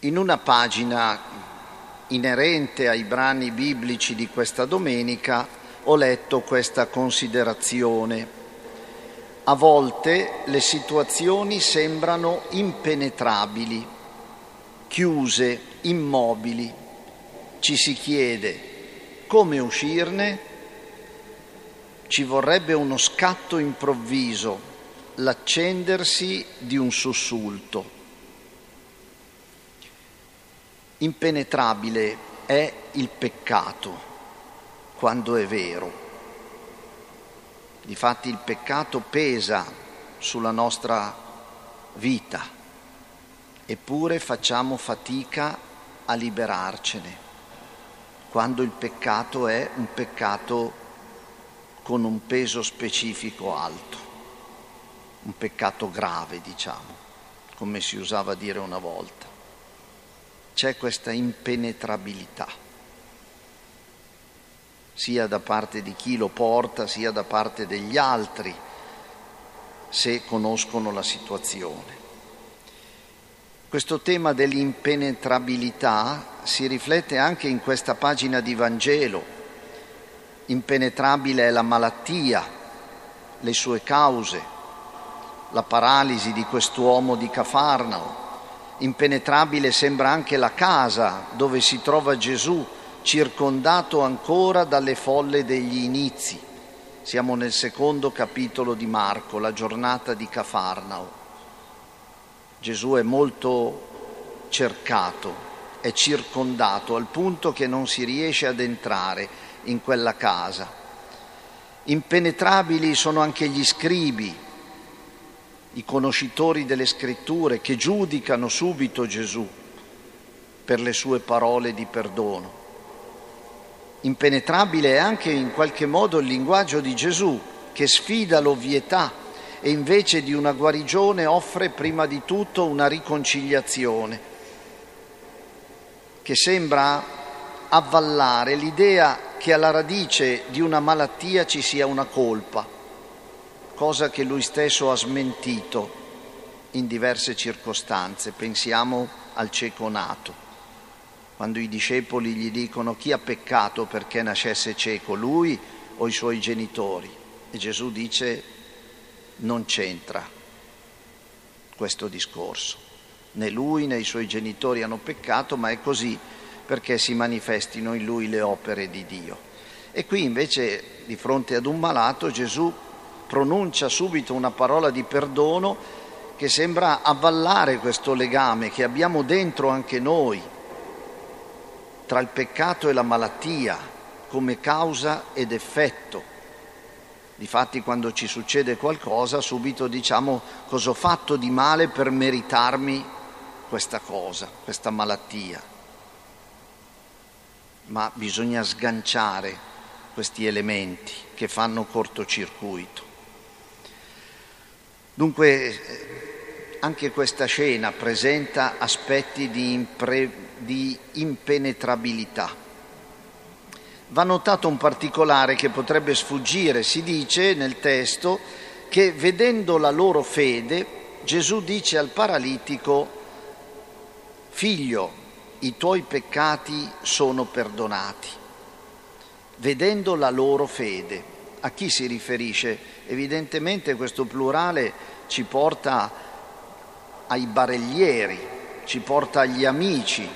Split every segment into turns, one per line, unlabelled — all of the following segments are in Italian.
In una pagina inerente ai brani biblici di questa domenica ho letto questa considerazione. A volte le situazioni sembrano impenetrabili, chiuse, immobili. Ci si chiede come uscirne? Ci vorrebbe uno scatto improvviso, l'accendersi di un sussulto. Impenetrabile è il peccato quando è vero. Difatti il peccato pesa sulla nostra vita, eppure facciamo fatica a liberarcene, quando il peccato è un peccato con un peso specifico alto, un peccato grave, diciamo, come si usava dire una volta c'è questa impenetrabilità, sia da parte di chi lo porta, sia da parte degli altri, se conoscono la situazione. Questo tema dell'impenetrabilità si riflette anche in questa pagina di Vangelo. Impenetrabile è la malattia, le sue cause, la paralisi di quest'uomo di Cafarnao, Impenetrabile sembra anche la casa dove si trova Gesù, circondato ancora dalle folle degli inizi. Siamo nel secondo capitolo di Marco, la giornata di Cafarnao. Gesù è molto cercato, è circondato al punto che non si riesce ad entrare in quella casa. Impenetrabili sono anche gli scribi, i conoscitori delle scritture che giudicano subito Gesù per le sue parole di perdono. Impenetrabile è anche in qualche modo il linguaggio di Gesù che sfida l'ovvietà e invece di una guarigione offre prima di tutto una riconciliazione che sembra avvallare l'idea che alla radice di una malattia ci sia una colpa cosa che lui stesso ha smentito in diverse circostanze. Pensiamo al cieco nato, quando i discepoli gli dicono chi ha peccato perché nascesse cieco, lui o i suoi genitori. E Gesù dice non c'entra questo discorso. Né lui né i suoi genitori hanno peccato, ma è così perché si manifestino in lui le opere di Dio. E qui invece, di fronte ad un malato, Gesù pronuncia subito una parola di perdono che sembra avvallare questo legame che abbiamo dentro anche noi tra il peccato e la malattia come causa ed effetto. Difatti quando ci succede qualcosa subito diciamo cosa ho fatto di male per meritarmi questa cosa, questa malattia. Ma bisogna sganciare questi elementi che fanno cortocircuito. Dunque anche questa scena presenta aspetti di, impre, di impenetrabilità. Va notato un particolare che potrebbe sfuggire, si dice nel testo che vedendo la loro fede Gesù dice al paralitico, figlio, i tuoi peccati sono perdonati, vedendo la loro fede. A chi si riferisce? Evidentemente questo plurale ci porta ai barellieri, ci porta agli amici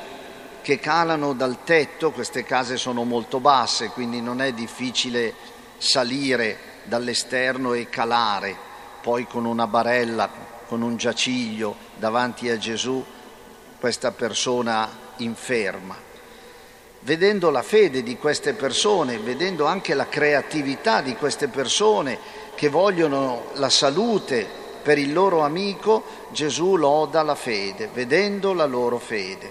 che calano dal tetto, queste case sono molto basse, quindi non è difficile salire dall'esterno e calare, poi con una barella, con un giaciglio davanti a Gesù, questa persona inferma. Vedendo la fede di queste persone, vedendo anche la creatività di queste persone che vogliono la salute per il loro amico, Gesù loda la fede, vedendo la loro fede.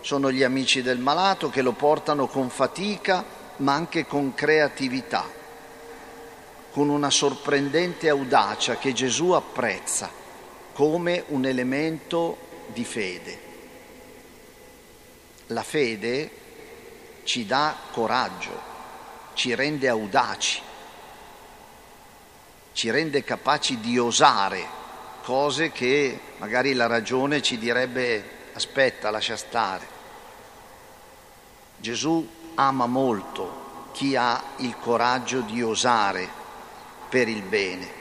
Sono gli amici del malato che lo portano con fatica, ma anche con creatività, con una sorprendente audacia che Gesù apprezza come un elemento di fede. La fede ci dà coraggio, ci rende audaci, ci rende capaci di osare cose che magari la ragione ci direbbe aspetta, lascia stare. Gesù ama molto chi ha il coraggio di osare per il bene.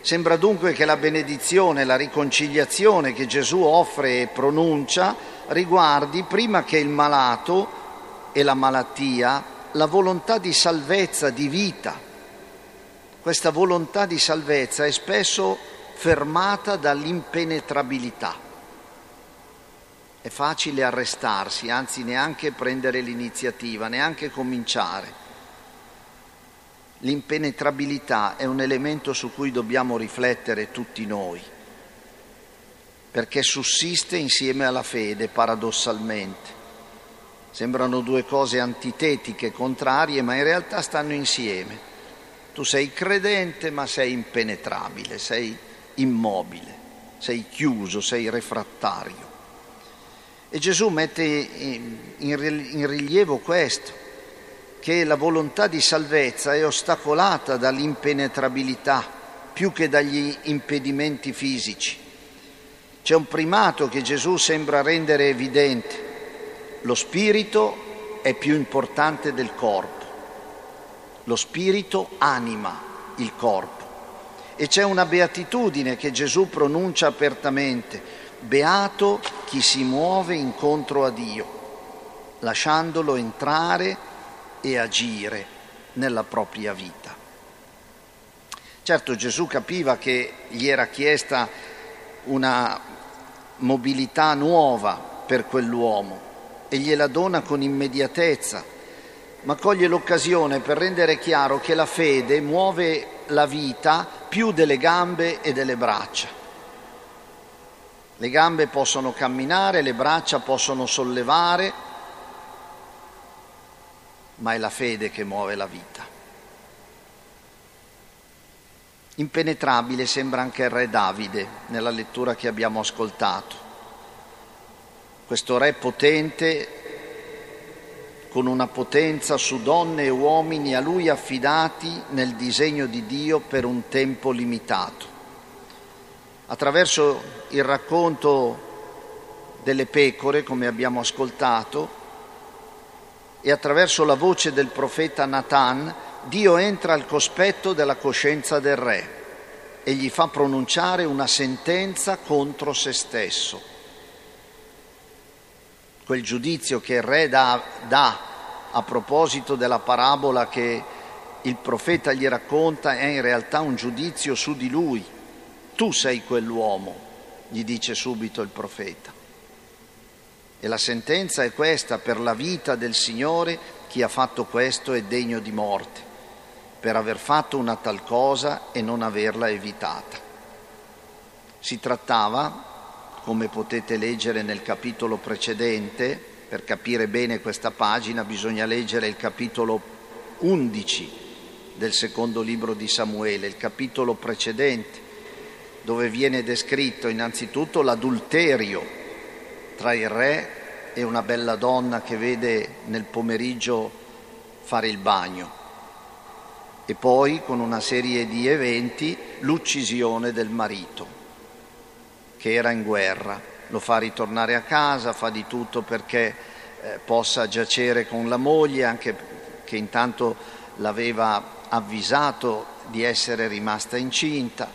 Sembra dunque che la benedizione, la riconciliazione che Gesù offre e pronuncia riguardi prima che il malato e la malattia la volontà di salvezza, di vita. Questa volontà di salvezza è spesso fermata dall'impenetrabilità. È facile arrestarsi, anzi neanche prendere l'iniziativa, neanche cominciare. L'impenetrabilità è un elemento su cui dobbiamo riflettere tutti noi, perché sussiste insieme alla fede paradossalmente. Sembrano due cose antitetiche, contrarie, ma in realtà stanno insieme. Tu sei credente ma sei impenetrabile, sei immobile, sei chiuso, sei refrattario. E Gesù mette in rilievo questo, che la volontà di salvezza è ostacolata dall'impenetrabilità più che dagli impedimenti fisici. C'è un primato che Gesù sembra rendere evidente. Lo spirito è più importante del corpo. Lo spirito anima il corpo. E c'è una beatitudine che Gesù pronuncia apertamente. Beato chi si muove incontro a Dio, lasciandolo entrare e agire nella propria vita. Certo Gesù capiva che gli era chiesta una mobilità nuova per quell'uomo e gliela dona con immediatezza, ma coglie l'occasione per rendere chiaro che la fede muove la vita più delle gambe e delle braccia. Le gambe possono camminare, le braccia possono sollevare, ma è la fede che muove la vita. Impenetrabile sembra anche il re Davide nella lettura che abbiamo ascoltato. Questo re potente con una potenza su donne e uomini a lui affidati nel disegno di Dio per un tempo limitato. Attraverso il racconto delle pecore, come abbiamo ascoltato, e attraverso la voce del profeta Nathan, Dio entra al cospetto della coscienza del re e gli fa pronunciare una sentenza contro se stesso quel giudizio che il re dà, dà, a proposito della parabola che il profeta gli racconta è in realtà un giudizio su di lui. Tu sei quell'uomo, gli dice subito il profeta. E la sentenza è questa, per la vita del Signore chi ha fatto questo è degno di morte, per aver fatto una tal cosa e non averla evitata. Si trattava come potete leggere nel capitolo precedente, per capire bene questa pagina bisogna leggere il capitolo 11 del secondo libro di Samuele, il capitolo precedente, dove viene descritto innanzitutto l'adulterio tra il re e una bella donna che vede nel pomeriggio fare il bagno e poi con una serie di eventi l'uccisione del marito che era in guerra, lo fa ritornare a casa, fa di tutto perché eh, possa giacere con la moglie, anche che intanto l'aveva avvisato di essere rimasta incinta.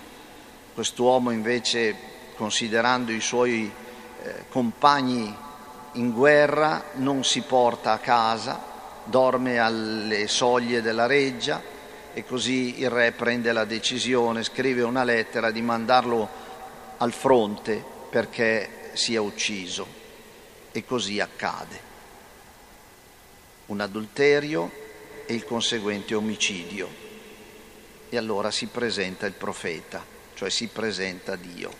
Quest'uomo invece, considerando i suoi eh, compagni in guerra, non si porta a casa, dorme alle soglie della reggia e così il re prende la decisione, scrive una lettera di mandarlo al fronte perché sia ucciso e così accade. Un adulterio e il conseguente omicidio. E allora si presenta il profeta, cioè si presenta Dio,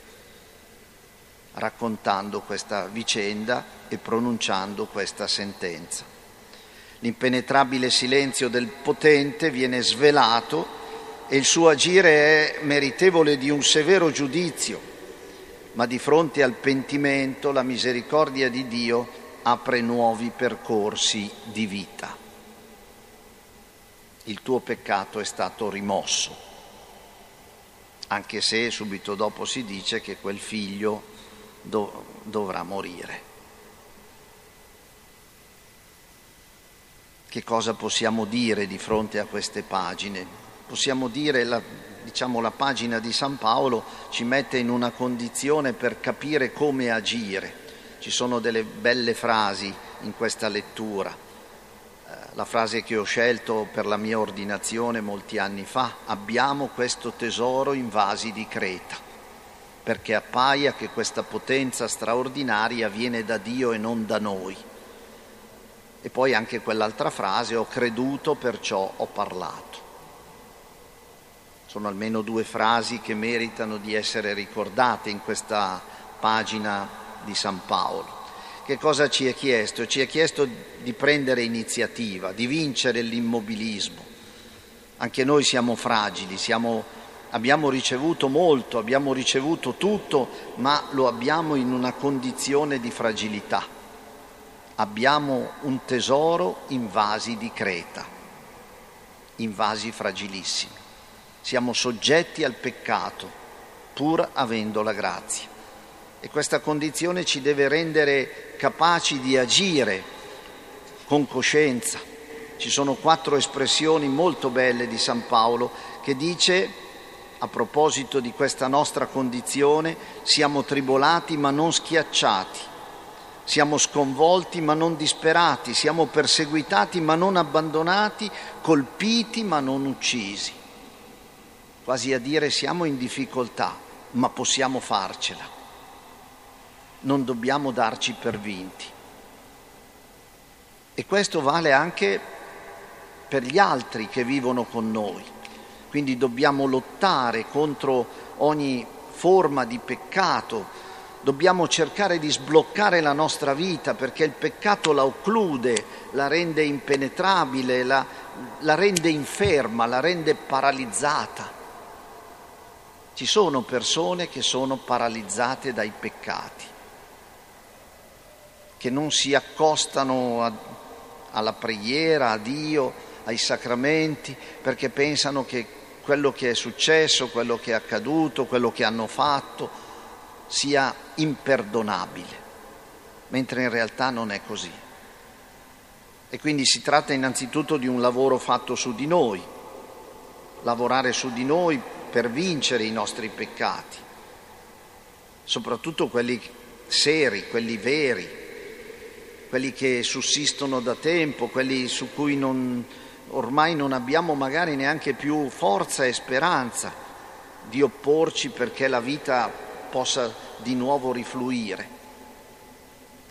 raccontando questa vicenda e pronunciando questa sentenza. L'impenetrabile silenzio del potente viene svelato e il suo agire è meritevole di un severo giudizio ma di fronte al pentimento la misericordia di Dio apre nuovi percorsi di vita. Il tuo peccato è stato rimosso, anche se subito dopo si dice che quel figlio dov- dovrà morire. Che cosa possiamo dire di fronte a queste pagine? Possiamo dire, la, diciamo, la pagina di San Paolo ci mette in una condizione per capire come agire. Ci sono delle belle frasi in questa lettura. Eh, la frase che ho scelto per la mia ordinazione molti anni fa, abbiamo questo tesoro in vasi di creta, perché appaia che questa potenza straordinaria viene da Dio e non da noi e poi anche quell'altra frase, ho creduto perciò ho parlato. Sono almeno due frasi che meritano di essere ricordate in questa pagina di San Paolo. Che cosa ci è chiesto? Ci è chiesto di prendere iniziativa, di vincere l'immobilismo. Anche noi siamo fragili, siamo, abbiamo ricevuto molto, abbiamo ricevuto tutto, ma lo abbiamo in una condizione di fragilità abbiamo un tesoro in vasi di creta, in vasi fragilissimi. Siamo soggetti al peccato, pur avendo la grazia. E questa condizione ci deve rendere capaci di agire con coscienza. Ci sono quattro espressioni molto belle di San Paolo che dice, a proposito di questa nostra condizione, siamo tribolati ma non schiacciati siamo sconvolti ma non disperati, siamo perseguitati ma non abbandonati, colpiti ma non uccisi. Quasi a dire siamo in difficoltà, ma possiamo farcela. Non dobbiamo darci per vinti. E questo vale anche per gli altri che vivono con noi. Quindi dobbiamo lottare contro ogni forma di peccato, dobbiamo cercare di sbloccare la nostra vita perché il peccato la occlude, la rende impenetrabile, la, la rende inferma, la rende paralizzata. Ci sono persone che sono paralizzate dai peccati, che non si accostano a, alla preghiera, a Dio, ai sacramenti, perché pensano che quello che è successo, quello che è accaduto, quello che hanno fatto, sia imperdonabile, mentre in realtà non è così. E quindi si tratta innanzitutto di un lavoro fatto su di noi, lavorare su di noi per vincere i nostri peccati, soprattutto quelli seri, quelli veri, quelli che sussistono da tempo, quelli su cui non, ormai non abbiamo magari neanche più forza e speranza di opporci perché la vita possa di nuovo rifluire.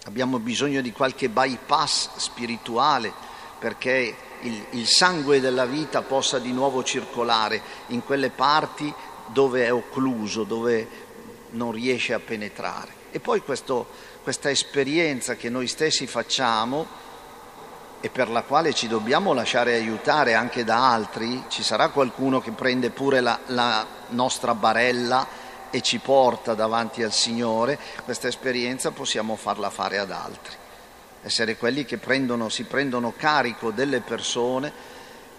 Abbiamo bisogno di qualche bypass spirituale perché il, il, sangue della vita possa di nuovo circolare in quelle parti dove è occluso, dove non riesce a penetrare. E poi questo, questa esperienza che noi stessi facciamo e per la quale ci dobbiamo lasciare aiutare anche da altri, ci sarà qualcuno che prende pure la, la nostra barella e ci porta davanti al Signore, questa esperienza possiamo farla fare ad altri. Essere quelli che prendono, si prendono carico delle persone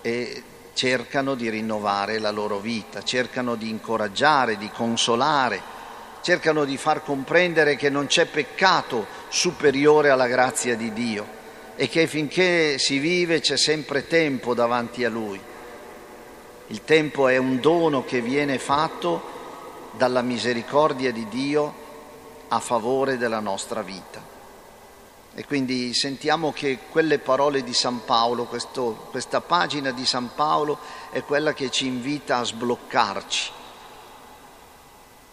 e cercano di rinnovare la loro vita, cercano di incoraggiare, di consolare, cercano di far comprendere che non c'è peccato superiore alla grazia di Dio e che finché si vive c'è sempre tempo davanti a Lui. Il tempo è un dono che viene fatto dalla misericordia di Dio a favore della nostra vita. E quindi sentiamo che quelle parole di San Paolo, questo, questa pagina di San Paolo è quella che ci invita a sbloccarci.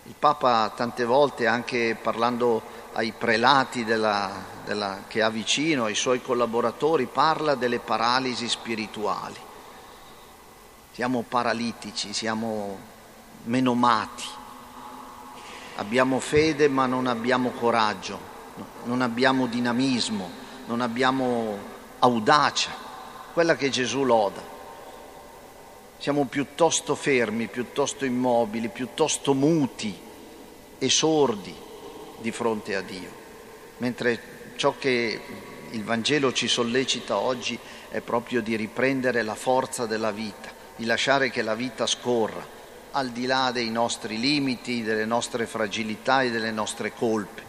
Il Papa tante volte, anche parlando ai prelati della, della, che ha vicino, ai suoi collaboratori, parla delle paralisi spirituali. Siamo paralitici, siamo menomati abbiamo fede ma non abbiamo coraggio, non abbiamo dinamismo, non abbiamo audacia, quella che Gesù loda. Siamo piuttosto fermi, piuttosto immobili, piuttosto muti e sordi di fronte a Dio, mentre ciò che il Vangelo ci sollecita oggi è proprio di riprendere la forza della vita, di lasciare che la vita scorra al di là dei nostri limiti, delle nostre fragilità e delle nostre colpe,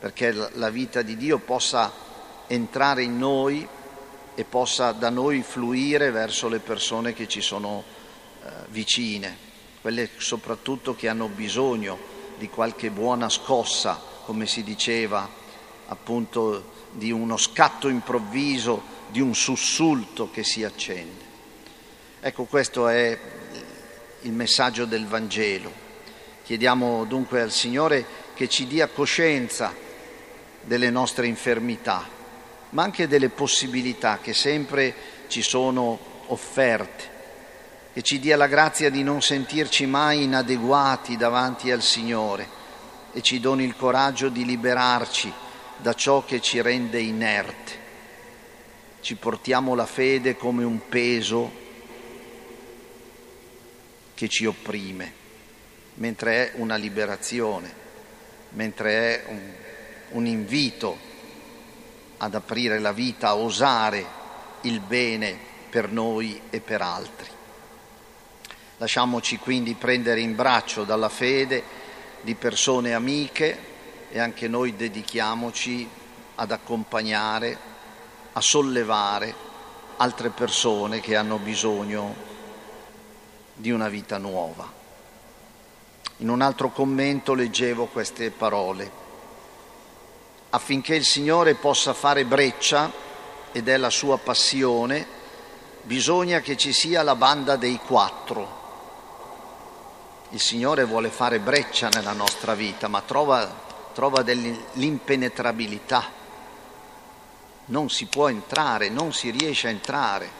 perché la vita di Dio possa entrare in noi e possa da noi fluire verso le persone che ci sono eh, vicine, quelle soprattutto che hanno bisogno di qualche buona scossa, come si diceva, appunto di uno scatto improvviso, di un sussulto che si accende. Ecco, questo è il messaggio del Vangelo. Chiediamo dunque al Signore che ci dia coscienza delle nostre infermità, ma anche delle possibilità che sempre ci sono offerte, che ci dia la grazia di non sentirci mai inadeguati davanti al Signore e ci doni il coraggio di liberarci da ciò che ci rende inerte. Ci portiamo la fede come un peso che ci opprime, mentre è una liberazione, mentre è un, un invito ad aprire la vita, a osare il bene per noi e per altri. Lasciamoci quindi prendere in braccio dalla fede di persone amiche e anche noi dedichiamoci ad accompagnare, a sollevare altre persone che hanno bisogno di una vita nuova. In un altro commento leggevo queste parole. Affinché il Signore possa fare breccia, ed è la sua passione, bisogna che ci sia la banda dei quattro. Il Signore vuole fare breccia nella nostra vita, ma trova, trova dell'impenetrabilità. Non si può entrare, non si riesce a entrare.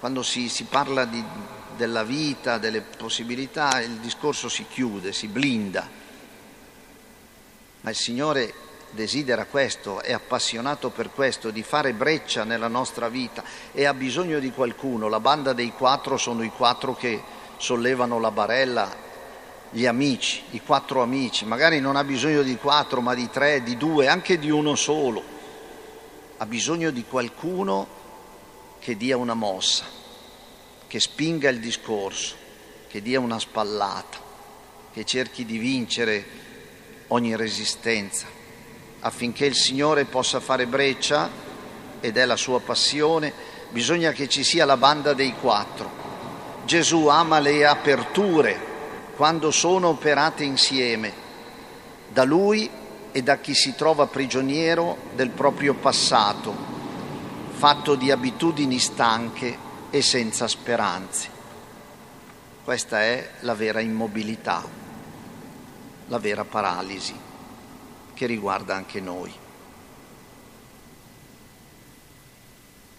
Quando si, si parla di, della vita, delle possibilità, il discorso si chiude, si blinda. Ma il Signore desidera questo, è appassionato per questo, di fare breccia nella nostra vita e ha bisogno di qualcuno. La banda dei quattro sono i quattro che sollevano la barella, gli amici, i quattro amici. Magari non ha bisogno di quattro, ma di tre, di due, anche di uno solo. Ha bisogno di qualcuno che dia una mossa che spinga il discorso, che dia una spallata, che cerchi di vincere ogni resistenza, affinché il Signore possa fare breccia, ed è la sua passione, bisogna che ci sia la banda dei quattro. Gesù ama le aperture quando sono operate insieme, da Lui e da chi si trova prigioniero del proprio passato, fatto di abitudini stanche e senza speranze. Questa è la vera immobilità, la vera paralisi che riguarda anche noi.